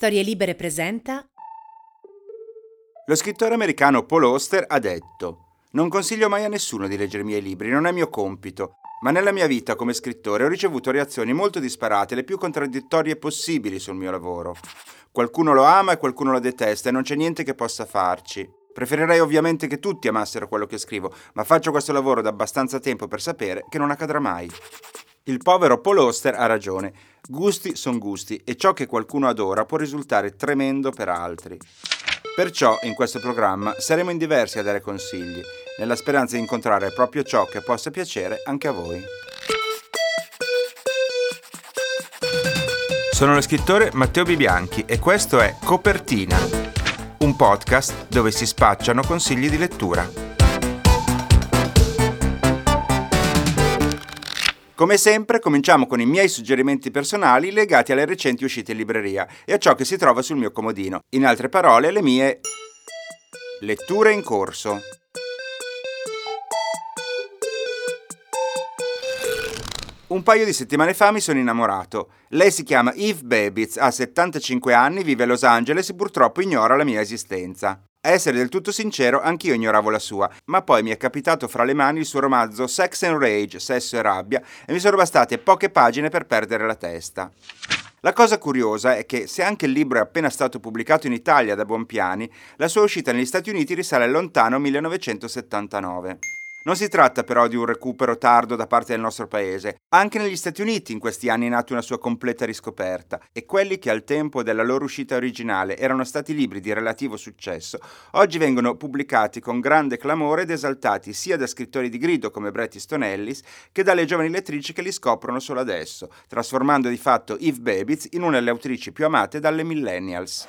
Storie Libere presenta. Lo scrittore americano Paul Auster ha detto: Non consiglio mai a nessuno di leggere i miei libri, non è mio compito. Ma nella mia vita come scrittore ho ricevuto reazioni molto disparate, le più contraddittorie possibili sul mio lavoro. Qualcuno lo ama e qualcuno lo detesta e non c'è niente che possa farci. Preferirei ovviamente che tutti amassero quello che scrivo, ma faccio questo lavoro da abbastanza tempo per sapere che non accadrà mai. Il povero Paul Auster ha ragione. Gusti sono gusti e ciò che qualcuno adora può risultare tremendo per altri. Perciò in questo programma saremo in diversi a dare consigli, nella speranza di incontrare proprio ciò che possa piacere anche a voi. Sono lo scrittore Matteo Bibianchi e questo è Copertina, un podcast dove si spacciano consigli di lettura. Come sempre cominciamo con i miei suggerimenti personali legati alle recenti uscite in libreria e a ciò che si trova sul mio comodino. In altre parole, le mie letture in corso. Un paio di settimane fa mi sono innamorato. Lei si chiama Eve Babitz, ha 75 anni, vive a Los Angeles e purtroppo ignora la mia esistenza. A essere del tutto sincero, anch'io ignoravo la sua, ma poi mi è capitato fra le mani il suo romanzo Sex and Rage, Sesso e Rabbia, e mi sono bastate poche pagine per perdere la testa. La cosa curiosa è che, se anche il libro è appena stato pubblicato in Italia da Buonpiani, la sua uscita negli Stati Uniti risale al lontano 1979. Non si tratta però di un recupero tardo da parte del nostro paese. Anche negli Stati Uniti in questi anni è nata una sua completa riscoperta e quelli che al tempo della loro uscita originale erano stati libri di relativo successo, oggi vengono pubblicati con grande clamore ed esaltati sia da scrittori di grido come Bret Easton Ellis che dalle giovani lettrici che li scoprono solo adesso, trasformando di fatto Eve Babitz in una delle autrici più amate dalle millennials.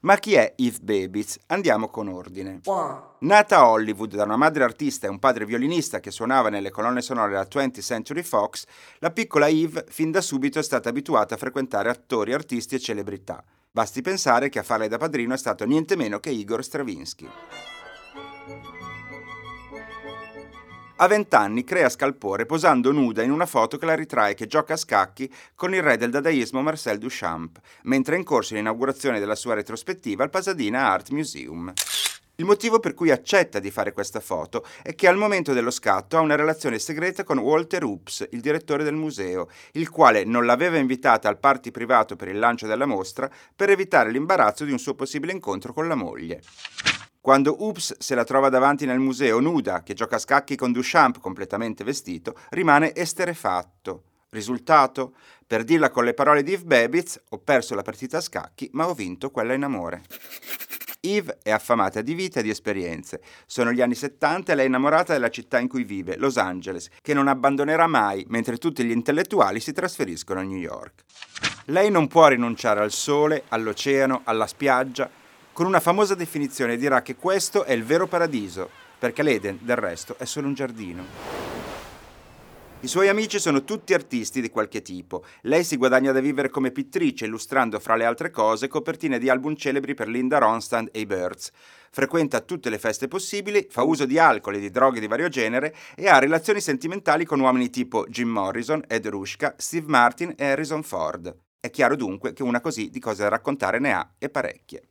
Ma chi è Eve Babitz? Andiamo con ordine. Nata a Hollywood da una madre artista e un padre violinista che suonava nelle colonne sonore della 20th Century Fox, la piccola Eve fin da subito è stata abituata a frequentare attori, artisti e celebrità. Basti pensare che a farle da padrino è stato niente meno che Igor Stravinsky. A vent'anni crea scalpore posando nuda in una foto che la ritrae che gioca a scacchi con il re del dadaismo Marcel Duchamp, mentre è in corso l'inaugurazione della sua retrospettiva al Pasadena Art Museum. Il motivo per cui accetta di fare questa foto è che al momento dello scatto ha una relazione segreta con Walter Oops, il direttore del museo, il quale non l'aveva invitata al party privato per il lancio della mostra per evitare l'imbarazzo di un suo possibile incontro con la moglie. Quando Oops se la trova davanti nel museo nuda, che gioca a scacchi con Duchamp completamente vestito, rimane esterefatto. Risultato? Per dirla con le parole di Eve Babitz, ho perso la partita a scacchi, ma ho vinto quella in amore. Eve è affamata di vita e di esperienze. Sono gli anni 70 e lei è innamorata della città in cui vive, Los Angeles, che non abbandonerà mai, mentre tutti gli intellettuali si trasferiscono a New York. Lei non può rinunciare al sole, all'oceano, alla spiaggia, con una famosa definizione dirà che questo è il vero paradiso, perché l'Eden, del resto, è solo un giardino. I suoi amici sono tutti artisti di qualche tipo. Lei si guadagna da vivere come pittrice, illustrando fra le altre cose copertine di album celebri per Linda Ronstadt e i Birds. Frequenta tutte le feste possibili, fa uso di alcol e di droghe di vario genere e ha relazioni sentimentali con uomini tipo Jim Morrison, Ed Rushka, Steve Martin e Harrison Ford. È chiaro dunque che una così di cose da raccontare ne ha e parecchie.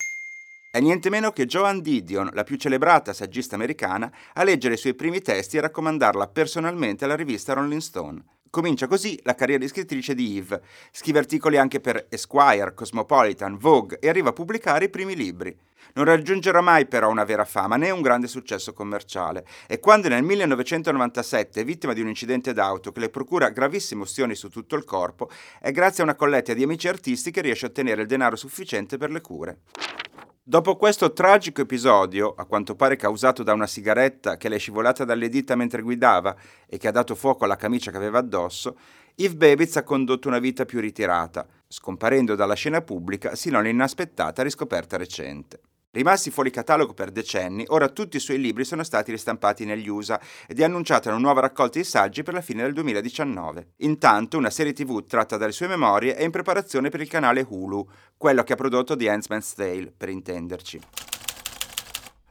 È niente meno che Joan Didion, la più celebrata saggista americana, a leggere i suoi primi testi e raccomandarla personalmente alla rivista Rolling Stone. Comincia così la carriera di scrittrice di Eve. Scrive articoli anche per Esquire, Cosmopolitan, Vogue e arriva a pubblicare i primi libri. Non raggiungerà mai però una vera fama né un grande successo commerciale e quando nel 1997 è vittima di un incidente d'auto che le procura gravissime ustioni su tutto il corpo, è grazie a una colletta di amici artisti che riesce a ottenere il denaro sufficiente per le cure. Dopo questo tragico episodio, a quanto pare causato da una sigaretta che le è scivolata dalle dita mentre guidava e che ha dato fuoco alla camicia che aveva addosso, Eve Babitz ha condotto una vita più ritirata, scomparendo dalla scena pubblica sino all'inaspettata riscoperta recente. Rimasti fuori catalogo per decenni, ora tutti i suoi libri sono stati ristampati negli USA ed è annunciata una nuova raccolta di saggi per la fine del 2019. Intanto una serie tv tratta dalle sue memorie è in preparazione per il canale Hulu, quello che ha prodotto The Handmaid's Tale, per intenderci.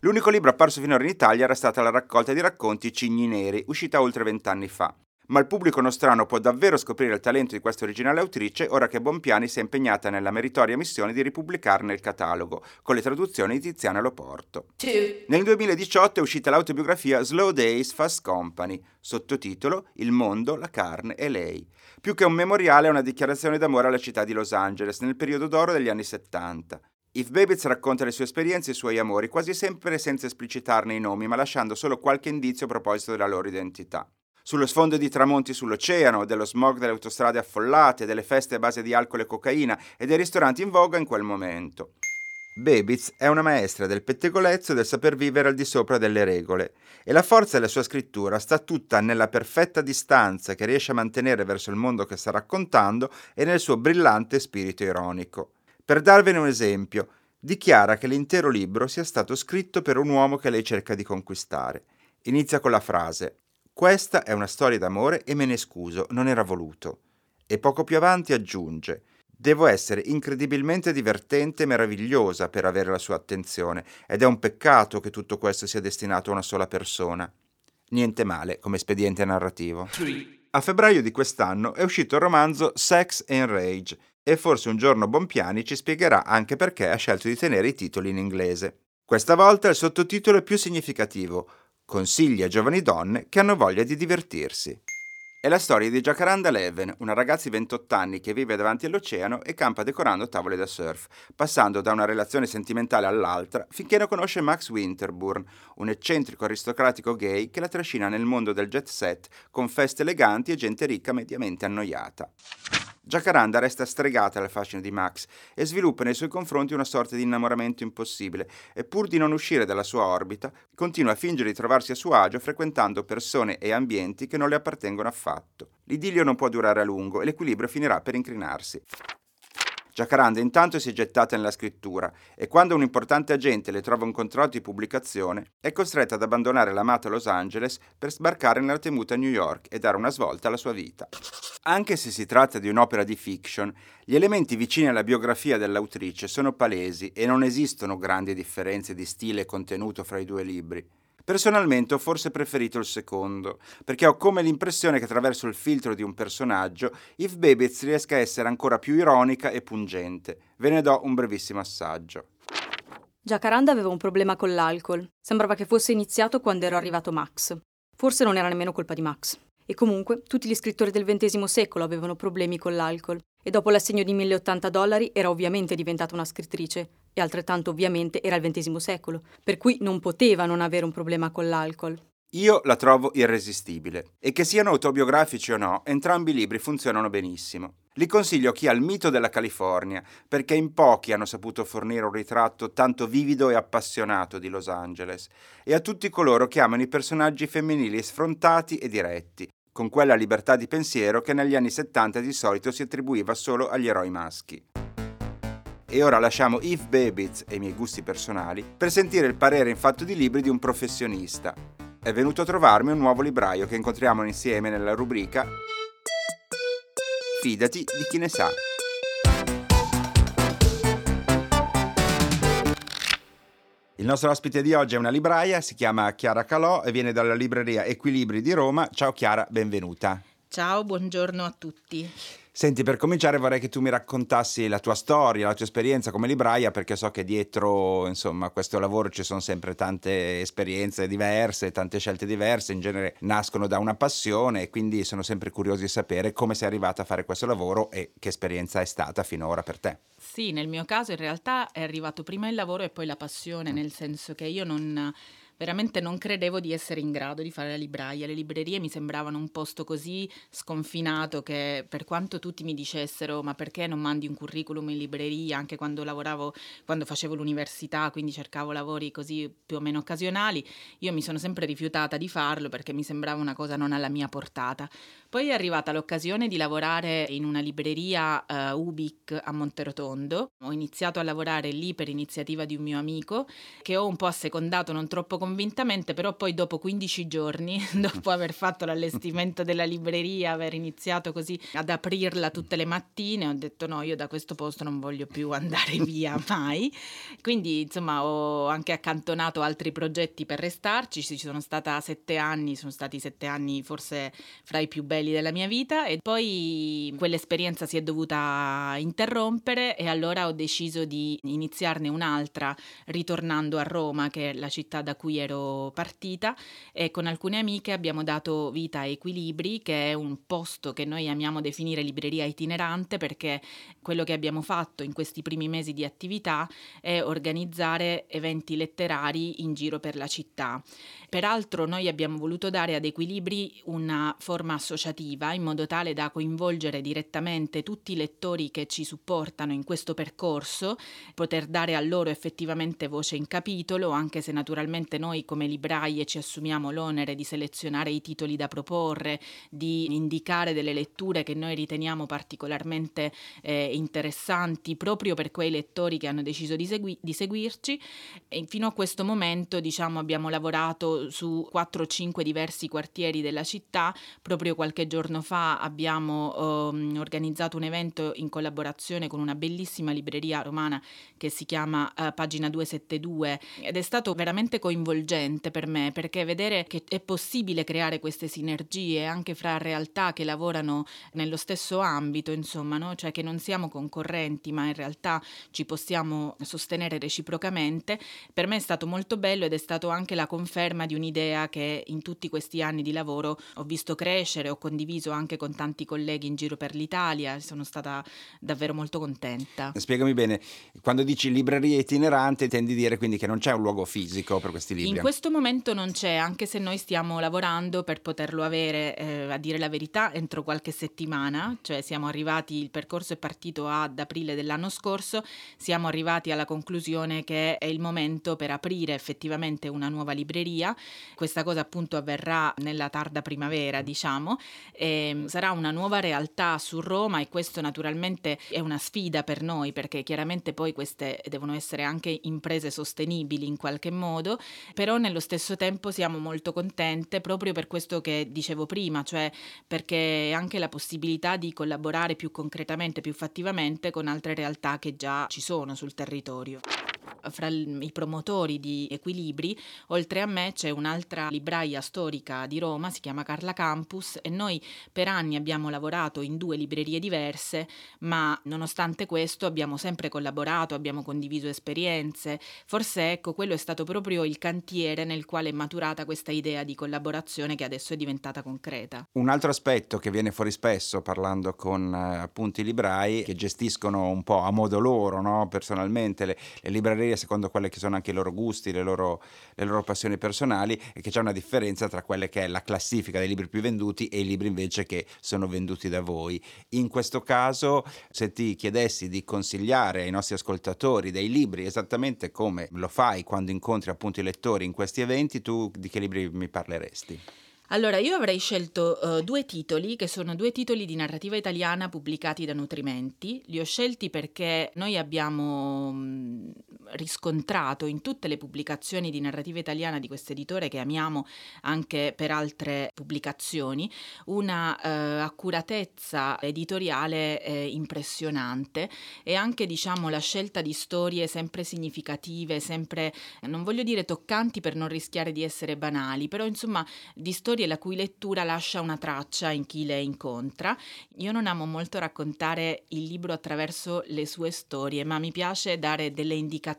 L'unico libro apparso finora in Italia era stata la raccolta di racconti Cigni Neri, uscita oltre vent'anni fa. Ma il pubblico nostrano può davvero scoprire il talento di questa originale autrice ora che Bompiani si è impegnata nella meritoria missione di ripubblicarne il catalogo, con le traduzioni di Tiziana Loporto. Two. Nel 2018 è uscita l'autobiografia Slow Days Fast Company, sottotitolo Il mondo, la carne e lei. Più che un memoriale è una dichiarazione d'amore alla città di Los Angeles nel periodo d'oro degli anni 70. Yves Babitz racconta le sue esperienze e i suoi amori, quasi sempre senza esplicitarne i nomi, ma lasciando solo qualche indizio a proposito della loro identità. Sullo sfondo di tramonti sull'oceano, dello smog delle autostrade affollate, delle feste a base di alcol e cocaina e dei ristoranti in voga in quel momento. Babitz è una maestra del pettegolezzo e del saper vivere al di sopra delle regole e la forza della sua scrittura sta tutta nella perfetta distanza che riesce a mantenere verso il mondo che sta raccontando e nel suo brillante spirito ironico. Per darvene un esempio, dichiara che l'intero libro sia stato scritto per un uomo che lei cerca di conquistare. Inizia con la frase questa è una storia d'amore e me ne scuso, non era voluto. E poco più avanti aggiunge Devo essere incredibilmente divertente e meravigliosa per avere la sua attenzione, ed è un peccato che tutto questo sia destinato a una sola persona. Niente male come espediente narrativo. A febbraio di quest'anno è uscito il romanzo Sex and Rage, e forse un giorno Bompiani ci spiegherà anche perché ha scelto di tenere i titoli in inglese. Questa volta il sottotitolo è più significativo, Consigli a giovani donne che hanno voglia di divertirsi. È la storia di Jacaranda Leven, una ragazza di 28 anni che vive davanti all'oceano e campa decorando tavole da surf, passando da una relazione sentimentale all'altra finché non conosce Max Winterburn, un eccentrico aristocratico gay che la trascina nel mondo del jet set con feste eleganti e gente ricca mediamente annoiata. Jacaranda resta stregata dal fascino di Max e sviluppa nei suoi confronti una sorta di innamoramento impossibile e pur di non uscire dalla sua orbita, continua a fingere di trovarsi a suo agio frequentando persone e ambienti che non le appartengono affatto. L'idillio non può durare a lungo e l'equilibrio finirà per incrinarsi. Jacaranda intanto si è gettata nella scrittura e quando un importante agente le trova un contratto di pubblicazione è costretta ad abbandonare l'amata Los Angeles per sbarcare nella temuta New York e dare una svolta alla sua vita. Anche se si tratta di un'opera di fiction, gli elementi vicini alla biografia dell'autrice sono palesi e non esistono grandi differenze di stile e contenuto fra i due libri. Personalmente ho forse preferito il secondo, perché ho come l'impressione che attraverso il filtro di un personaggio Yves Babitz riesca a essere ancora più ironica e pungente. Ve ne do un brevissimo assaggio. Jacaranda aveva un problema con l'alcol. Sembrava che fosse iniziato quando era arrivato Max. Forse non era nemmeno colpa di Max. E comunque tutti gli scrittori del XX secolo avevano problemi con l'alcol e dopo l'assegno di 1080 dollari era ovviamente diventata una scrittrice e altrettanto ovviamente era il XX secolo, per cui non poteva non avere un problema con l'alcol. Io la trovo irresistibile e che siano autobiografici o no, entrambi i libri funzionano benissimo. Li consiglio a chi ha il mito della California, perché in pochi hanno saputo fornire un ritratto tanto vivido e appassionato di Los Angeles, e a tutti coloro che amano i personaggi femminili sfrontati e diretti, con quella libertà di pensiero che negli anni 70 di solito si attribuiva solo agli eroi maschi. E ora lasciamo Yves Babitz e i miei gusti personali per sentire il parere in fatto di libri di un professionista. È venuto a trovarmi un nuovo libraio che incontriamo insieme nella rubrica Fidati di chi ne sa. Il nostro ospite di oggi è una libraia, si chiama Chiara Calò e viene dalla libreria Equilibri di Roma. Ciao Chiara, benvenuta. Ciao, buongiorno a tutti. Senti, per cominciare vorrei che tu mi raccontassi la tua storia, la tua esperienza come libraia, perché so che dietro insomma, questo lavoro ci sono sempre tante esperienze diverse, tante scelte diverse, in genere nascono da una passione e quindi sono sempre curioso di sapere come sei arrivata a fare questo lavoro e che esperienza è stata finora per te. Sì, nel mio caso in realtà è arrivato prima il lavoro e poi la passione, nel senso che io non veramente non credevo di essere in grado di fare la libraia. Le librerie mi sembravano un posto così sconfinato che per quanto tutti mi dicessero ma perché non mandi un curriculum in libreria anche quando lavoravo, quando facevo l'università, quindi cercavo lavori così più o meno occasionali, io mi sono sempre rifiutata di farlo perché mi sembrava una cosa non alla mia portata. Poi è arrivata l'occasione di lavorare in una libreria uh, Ubic a Monterotondo. Ho iniziato a lavorare lì per iniziativa di un mio amico che ho un po' assecondato, non troppo come convintamente, però poi dopo 15 giorni, dopo aver fatto l'allestimento della libreria, aver iniziato così ad aprirla tutte le mattine, ho detto no, io da questo posto non voglio più andare via mai. Quindi insomma ho anche accantonato altri progetti per restarci, ci sono stata sette anni, sono stati sette anni forse fra i più belli della mia vita e poi quell'esperienza si è dovuta interrompere e allora ho deciso di iniziarne un'altra ritornando a Roma, che è la città da cui ero partita e con alcune amiche abbiamo dato vita a Equilibri, che è un posto che noi amiamo definire libreria itinerante perché quello che abbiamo fatto in questi primi mesi di attività è organizzare eventi letterari in giro per la città. Peraltro noi abbiamo voluto dare ad Equilibri una forma associativa in modo tale da coinvolgere direttamente tutti i lettori che ci supportano in questo percorso, poter dare a loro effettivamente voce in capitolo, anche se naturalmente noi come libraie ci assumiamo l'onere di selezionare i titoli da proporre, di indicare delle letture che noi riteniamo particolarmente eh, interessanti proprio per quei lettori che hanno deciso di, segui- di seguirci. E fino a questo momento diciamo abbiamo lavorato su 4 o 5 diversi quartieri della città. Proprio qualche giorno fa abbiamo um, organizzato un evento in collaborazione con una bellissima libreria romana che si chiama uh, Pagina 272 ed è stato veramente coinvolgente per me perché vedere che è possibile creare queste sinergie anche fra realtà che lavorano nello stesso ambito, insomma, no? cioè che non siamo concorrenti ma in realtà ci possiamo sostenere reciprocamente, per me è stato molto bello ed è stato anche la conferma di un'idea che in tutti questi anni di lavoro ho visto crescere, ho condiviso anche con tanti colleghi in giro per l'Italia, sono stata davvero molto contenta. Spiegami bene, quando dici libreria itinerante intendi dire quindi che non c'è un luogo fisico per questi libri? In questo momento non c'è, anche se noi stiamo lavorando per poterlo avere, eh, a dire la verità, entro qualche settimana, cioè siamo arrivati, il percorso è partito ad aprile dell'anno scorso, siamo arrivati alla conclusione che è il momento per aprire effettivamente una nuova libreria questa cosa appunto avverrà nella tarda primavera, diciamo, sarà una nuova realtà su Roma e questo naturalmente è una sfida per noi perché chiaramente poi queste devono essere anche imprese sostenibili in qualche modo, però nello stesso tempo siamo molto contente proprio per questo che dicevo prima, cioè perché anche la possibilità di collaborare più concretamente, più fattivamente con altre realtà che già ci sono sul territorio fra i promotori di Equilibri, oltre a me c'è un'altra libraia storica di Roma, si chiama Carla Campus e noi per anni abbiamo lavorato in due librerie diverse, ma nonostante questo abbiamo sempre collaborato, abbiamo condiviso esperienze. Forse ecco, quello è stato proprio il cantiere nel quale è maturata questa idea di collaborazione che adesso è diventata concreta. Un altro aspetto che viene fuori spesso parlando con eh, appunto i librai che gestiscono un po' a modo loro, no? personalmente le, le librerie libreria secondo quelli che sono anche i loro gusti, le loro, le loro passioni personali e che c'è una differenza tra quelle che è la classifica dei libri più venduti e i libri invece che sono venduti da voi. In questo caso, se ti chiedessi di consigliare ai nostri ascoltatori dei libri esattamente come lo fai quando incontri appunto i lettori in questi eventi, tu di che libri mi parleresti? Allora, io avrei scelto uh, due titoli, che sono due titoli di narrativa italiana pubblicati da Nutrimenti. Li ho scelti perché noi abbiamo mh, riscontrato in tutte le pubblicazioni di narrativa italiana di questo editore, che amiamo anche per altre pubblicazioni, una uh, accuratezza editoriale eh, impressionante e anche, diciamo, la scelta di storie sempre significative, sempre, non voglio dire toccanti per non rischiare di essere banali, però insomma di storie la cui lettura lascia una traccia in chi le incontra. Io non amo molto raccontare il libro attraverso le sue storie, ma mi piace dare delle indicazioni,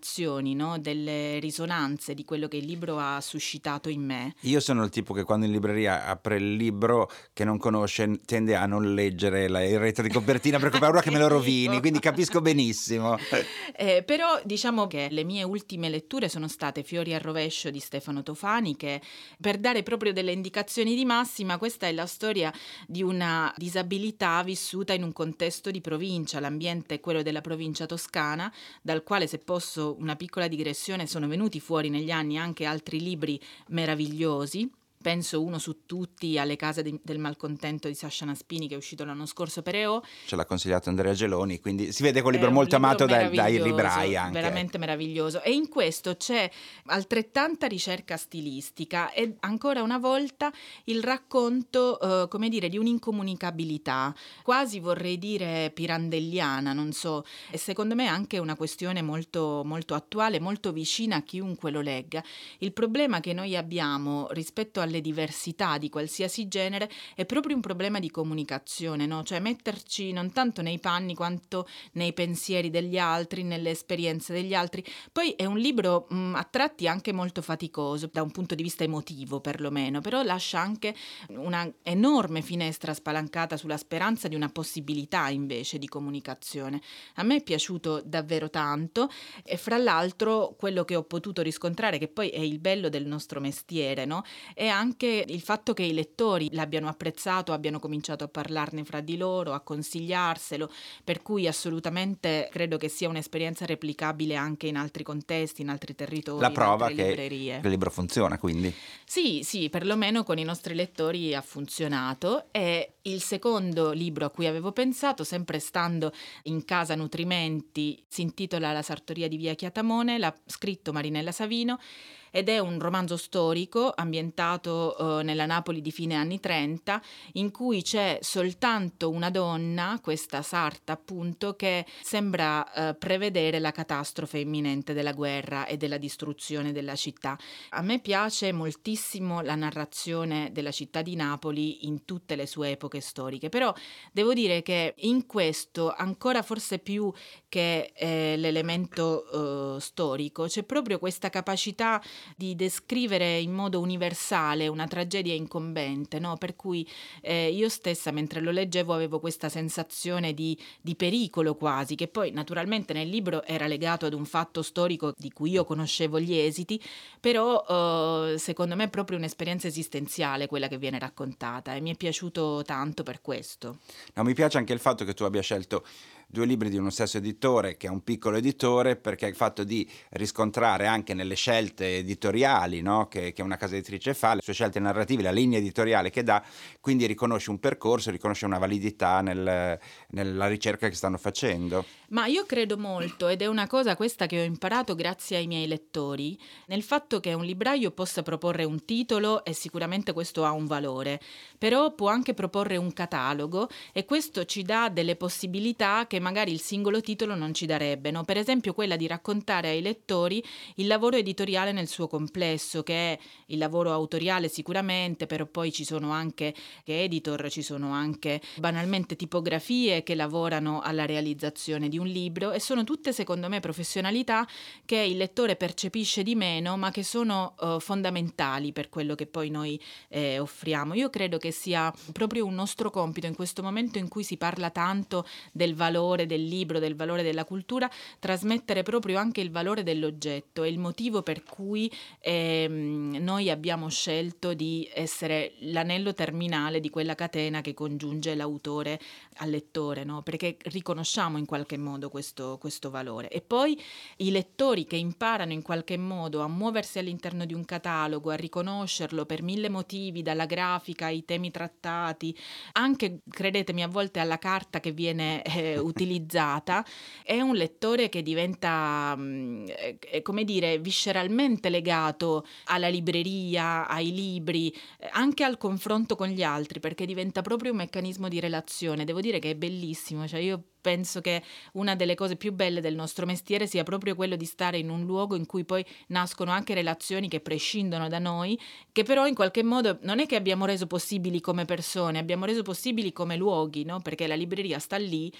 no? delle risonanze di quello che il libro ha suscitato in me. Io sono il tipo che quando in libreria apre il libro che non conosce tende a non leggere la, il retro di copertina perché ho paura che me lo rovini, quindi capisco benissimo. Eh, però diciamo che le mie ultime letture sono state Fiori al rovescio di Stefano Tofani che per dare proprio delle indicazioni di massima, questa è la storia di una disabilità vissuta in un contesto di provincia, l'ambiente è quello della provincia toscana, dal quale se posso una piccola digressione sono venuti fuori negli anni anche altri libri meravigliosi penso uno su tutti alle case di, del malcontento di Sasha Naspini che è uscito l'anno scorso per EO. Ce l'ha consigliato Andrea Geloni, quindi si vede che è un libro molto libro amato dai, dai librai anche. Veramente meraviglioso. E in questo c'è altrettanta ricerca stilistica e ancora una volta il racconto, eh, come dire, di un'incomunicabilità, quasi vorrei dire pirandelliana, non so, e secondo me anche una questione molto, molto attuale, molto vicina a chiunque lo legga. Il problema che noi abbiamo rispetto alle diversità di qualsiasi genere è proprio un problema di comunicazione, no? cioè metterci non tanto nei panni quanto nei pensieri degli altri, nelle esperienze degli altri. Poi è un libro mh, a tratti anche molto faticoso da un punto di vista emotivo perlomeno, però lascia anche una enorme finestra spalancata sulla speranza di una possibilità invece di comunicazione. A me è piaciuto davvero tanto e fra l'altro quello che ho potuto riscontrare, che poi è il bello del nostro mestiere, no? è anche il fatto che i lettori l'abbiano apprezzato, abbiano cominciato a parlarne fra di loro, a consigliarselo, per cui assolutamente credo che sia un'esperienza replicabile anche in altri contesti, in altri territori. La prova che librerie. il libro funziona quindi. Sì, sì, perlomeno con i nostri lettori ha funzionato e il secondo libro a cui avevo pensato, sempre stando in casa Nutrimenti, si intitola La sartoria di Via Chiatamone, l'ha scritto Marinella Savino ed è un romanzo storico ambientato eh, nella Napoli di fine anni 30 in cui c'è soltanto una donna, questa sarta appunto, che sembra eh, prevedere la catastrofe imminente della guerra e della distruzione della città. A me piace moltissimo la narrazione della città di Napoli in tutte le sue epoche storiche, però devo dire che in questo ancora forse più che eh, l'elemento eh, storico c'è proprio questa capacità di descrivere in modo universale una tragedia incombente, no? per cui eh, io stessa mentre lo leggevo avevo questa sensazione di, di, pericolo quasi, che poi naturalmente nel libro era legato ad un fatto storico di cui io conoscevo gli esiti, però eh, secondo me è proprio un'esperienza esistenziale quella che viene raccontata e mi è piaciuto tanto per questo. No, mi piace anche il fatto che tu abbia scelto due libri di uno stesso editore che è un piccolo editore perché il fatto di riscontrare anche nelle scelte editoriali no? che, che, una casa editrice fa, le sue scelte narrative, la linea editoriale che dà, quindi riconosce un percorso, riconosce una validità nel, nella ricerca che stanno facendo. Ma io credo molto, ed è una cosa questa che ho imparato grazie ai miei lettori, nel fatto che un libraio possa proporre un titolo e sicuramente questo ha un valore, però può anche proporre un catalogo e questo ci dà delle possibilità che magari il singolo titolo non ci darebbe, no? per esempio quella di raccontare ai lettori il lavoro editoriale nel suo complesso, che è il lavoro autoriale sicuramente, però poi ci sono anche che editor, ci sono anche banalmente tipografie che lavorano alla realizzazione di un libro e sono tutte secondo me professionalità che il lettore percepisce di meno, ma che sono uh, fondamentali per quello che poi noi eh, offriamo. Io credo che sia proprio un nostro compito in questo momento in cui si parla tanto del valore valore del libro, del valore della cultura, trasmettere proprio anche il valore dell'oggetto. E il motivo per cui ehm, noi abbiamo scelto di essere l'anello terminale di quella catena che congiunge l'autore al lettore, no? perché riconosciamo in qualche modo questo, questo valore. E poi i lettori che imparano in qualche modo a muoversi all'interno di un catalogo, a riconoscerlo per mille motivi, dalla grafica ai temi trattati, anche, credetemi, a volte alla carta che viene eh, utilizzata, è un lettore che diventa, mm, eh, come dire, visceralmente legato alla libreria, ai libri, eh, anche al confronto con gli altri, perché diventa proprio un meccanismo di relazione. Devo dire che è bellissimo, cioè io penso che una delle cose più belle del nostro mestiere sia proprio quello di stare in un luogo in cui poi nascono anche relazioni che prescindono da noi, che però in qualche modo non è che abbiamo reso possibili come persone, abbiamo reso possibili come luoghi, no? perché la libreria sta lì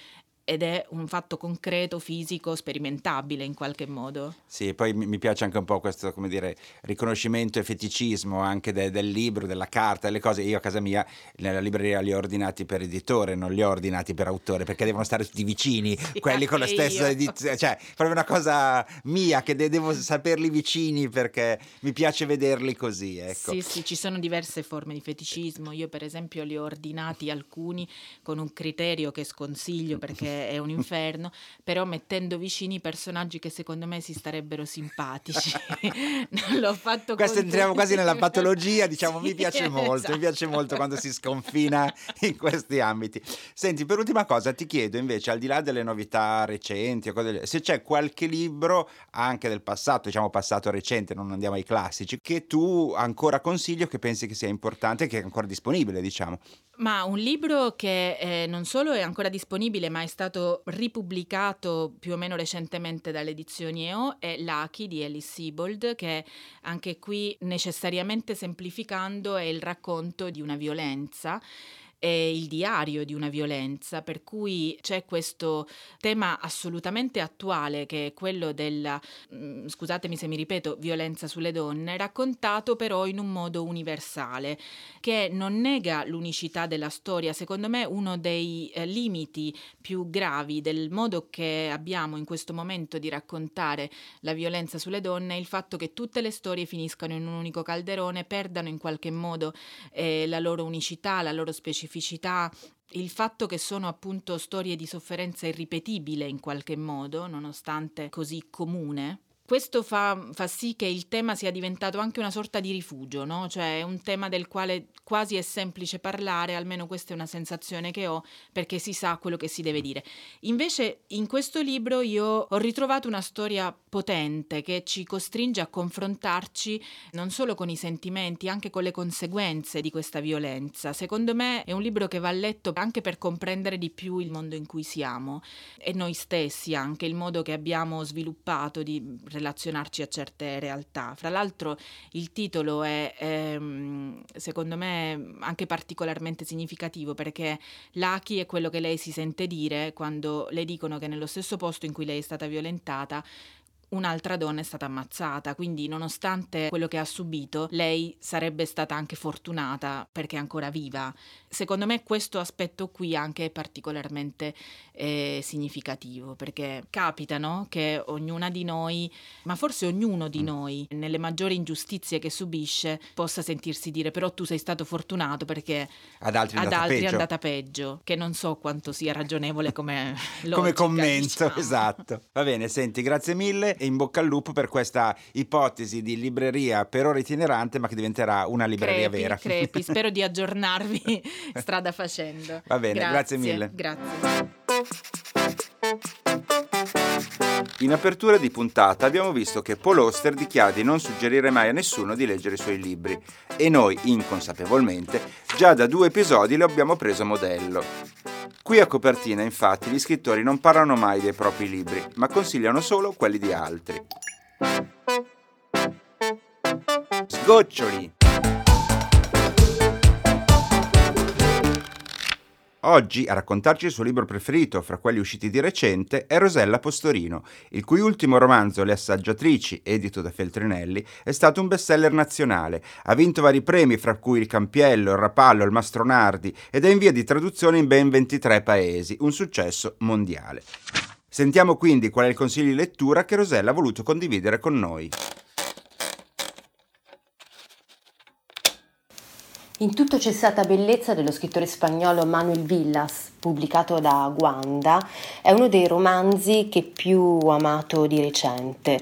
ed è un fatto concreto, fisico, sperimentabile in qualche modo. Sì, poi mi piace anche un po' questo, come dire, riconoscimento e feticismo anche de- del libro, della carta, delle cose. Io a casa mia nella libreria li ho ordinati per editore, non li ho ordinati per autore, perché devono stare tutti vicini, sì, quelli con la stessa edizione. Cioè, proprio una cosa mia che de- devo saperli vicini perché mi piace vederli così, ecco. Sì, sì, ci sono diverse forme di feticismo. Io per esempio li ho ordinati alcuni con un criterio che sconsiglio perché è un inferno, però mettendo vicini i personaggi che secondo me si starebbero simpatici. non l'ho fatto Questo con entriamo quasi nella patologia, diciamo, mi Sì, piace molto, mi piace esatto. molto quando si sconfina in questi ambiti. Senti, per ultima cosa ti chiedo invece, al di là delle novità recenti, cose se c'è qualche libro anche del passato, diciamo passato recente, non andiamo ai classici, che tu ancora consigli o che pensi che sia importante, che è ancora disponibile, diciamo. Ma un libro che eh, non solo è ancora disponibile, ma è stato ripubblicato più o meno recentemente dalle edizioni EO, è Lucky di Alice Sebold, che anche qui necessariamente semplificando è il racconto di una violenza è il diario di una violenza, per cui c'è questo tema assolutamente attuale che è quello della, mm, scusatemi se mi ripeto, violenza sulle donne, raccontato però in un modo universale, che non nega l'unicità della storia. Secondo me uno dei eh, limiti più gravi del modo che abbiamo in questo momento di raccontare la violenza sulle donne è il fatto che tutte le storie finiscano in un unico calderone, perdano in qualche modo eh, la loro unicità, la loro specificità, il fatto che sono appunto storie di sofferenza irripetibile in qualche modo, nonostante così comune. Questo fa, fa sì che il tema sia diventato anche una sorta di rifugio, no? Cioè un tema del quale quasi è semplice parlare, almeno questa è una sensazione che ho, perché si sa quello che si deve dire. Invece in questo libro io ho ritrovato una storia potente che ci costringe a confrontarci non solo con i sentimenti, anche con le conseguenze di questa violenza. Secondo me è un libro che va letto anche per comprendere di più il mondo in cui siamo e noi stessi, anche il modo che abbiamo sviluppato di relazionarci a certe realtà. Fra l'altro il titolo è ehm, secondo me anche particolarmente significativo perché Lucky è quello che lei si sente dire quando le dicono che nello stesso posto in cui lei è stata violentata un'altra donna è stata ammazzata, quindi nonostante quello che ha subito, lei sarebbe stata anche fortunata perché è ancora viva. Secondo me questo aspetto qui anche è particolarmente eh, significativo perché capita no? che ognuna di noi, ma forse ognuno di noi, nelle maggiori ingiustizie che subisce, possa sentirsi dire però tu sei stato fortunato perché Ad altri è ad andata altri è peggio. andata peggio, che non so quanto sia ragionevole come, Come logica, commento, diciamo. esatto. Va bene, senti, grazie mille e in bocca al lupo per questa ipotesi di libreria per ora itinerante, ma che diventerà una libreria crepi, vera. crepi. Spero di aggiornarvi strada facendo. Va bene, grazie mille. Grazie. In apertura di puntata abbiamo visto che Paul Auster dichiara di non suggerire mai a nessuno di leggere i suoi libri e noi, inconsapevolmente, già da due episodi lo abbiamo preso a modello. Qui a copertina, infatti, gli scrittori non parlano mai dei propri libri, ma consigliano solo quelli di altri. Sgoccioli! Oggi a raccontarci il suo libro preferito fra quelli usciti di recente è Rosella Postorino, il cui ultimo romanzo Le assaggiatrici, edito da Feltrinelli, è stato un bestseller nazionale. Ha vinto vari premi, fra cui il Campiello, il Rapallo, il Mastronardi ed è in via di traduzione in ben 23 paesi, un successo mondiale. Sentiamo quindi qual è il consiglio di lettura che Rosella ha voluto condividere con noi. In tutto c'è stata bellezza dello scrittore spagnolo Manuel Villas, pubblicato da Guanda, è uno dei romanzi che più ho amato di recente.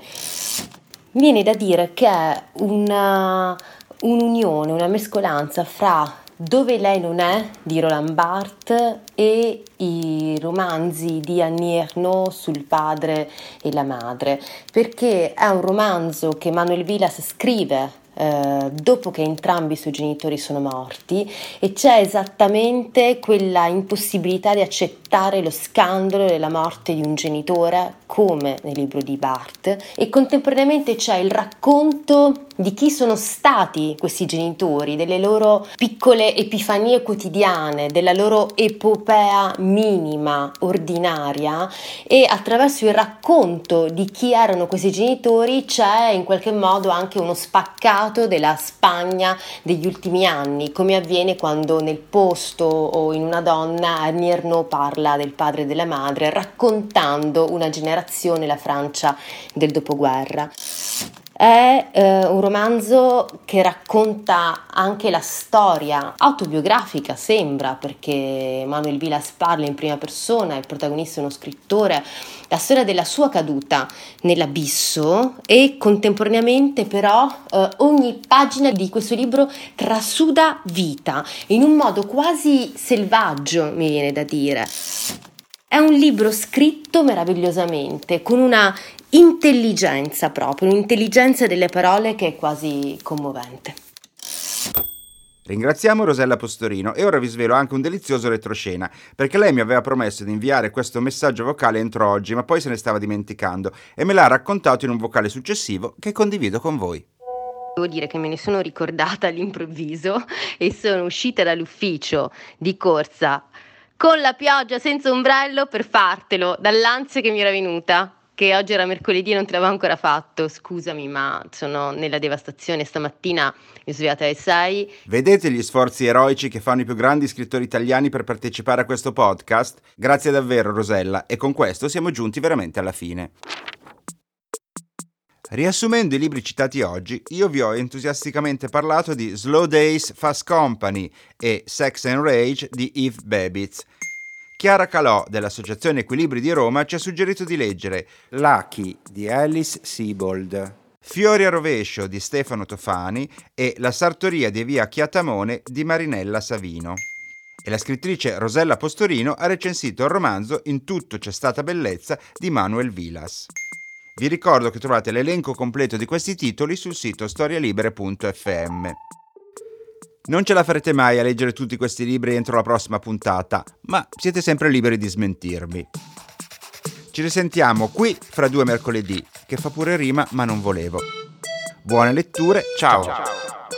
Viene da dire che è una, un'unione, una mescolanza fra Dove lei non è di Roland Barthes e i romanzi di Annie Ernaux sul padre e la madre, perché è un romanzo che Manuel Villas scrive eh, dopo che entrambi i suoi genitori sono morti e c'è esattamente quella impossibilità di accettare lo scandalo della morte di un genitore come nel libro di Barthes e contemporaneamente c'è il racconto di chi sono stati questi genitori, delle loro piccole epifanie quotidiane, della loro epopea minima, ordinaria e attraverso il racconto di chi erano questi genitori c'è in qualche modo anche uno spaccato della Spagna degli ultimi anni, come avviene quando nel posto o in una donna Ernaux parla del padre e della madre raccontando una generazione, la Francia del dopoguerra. È eh, un romanzo che racconta anche la storia autobiografica, sembra, perché Manuel Vilas parla in prima persona, il protagonista è uno scrittore, la storia della sua caduta nell'abisso e contemporaneamente però eh, ogni pagina di questo libro trasuda vita in un modo quasi selvaggio, mi viene da dire. È un libro scritto meravigliosamente, con una intelligenza proprio, un'intelligenza delle parole che è quasi commovente. Ringraziamo Rosella Postorino e ora vi svelo anche un delizioso retroscena, perché lei mi aveva promesso di inviare questo messaggio vocale entro oggi, ma poi se ne stava dimenticando e me l'ha raccontato in un vocale successivo che condivido con voi. Devo dire che me ne sono ricordata all'improvviso e sono uscita dall'ufficio di corsa con la pioggia senza ombrello per fartelo, dall'ansia che mi era venuta che oggi era mercoledì e non te l'avevo ancora fatto. Scusami, ma sono nella devastazione. Stamattina mi sono svegliata alle 6. Vedete gli sforzi eroici che fanno i più grandi scrittori italiani per partecipare a questo podcast? Grazie davvero, Rosella, e con questo siamo giunti veramente alla fine. Riassumendo i libri citati oggi, io vi ho entusiasticamente parlato di Slow Days Fast Company e Sex and Rage di Eve Babitz Chiara Calò dell'Associazione Equilibri di Roma ci ha suggerito di leggere Lucky di Alice Siebold, Fiori a rovescio di Stefano Tofani e La sartoria di via Chiatamone di Marinella Savino. E la scrittrice Rosella Postorino ha recensito il romanzo In tutto c'è stata bellezza di Manuel Vilas. Vi ricordo che trovate l'elenco completo di questi titoli sul sito storialibere.fm. Non ce la farete mai a leggere tutti questi libri entro la prossima puntata, ma siete sempre liberi di smentirmi. Ci risentiamo qui fra due mercoledì, che fa pure rima ma non volevo. Buone letture, ciao! ciao.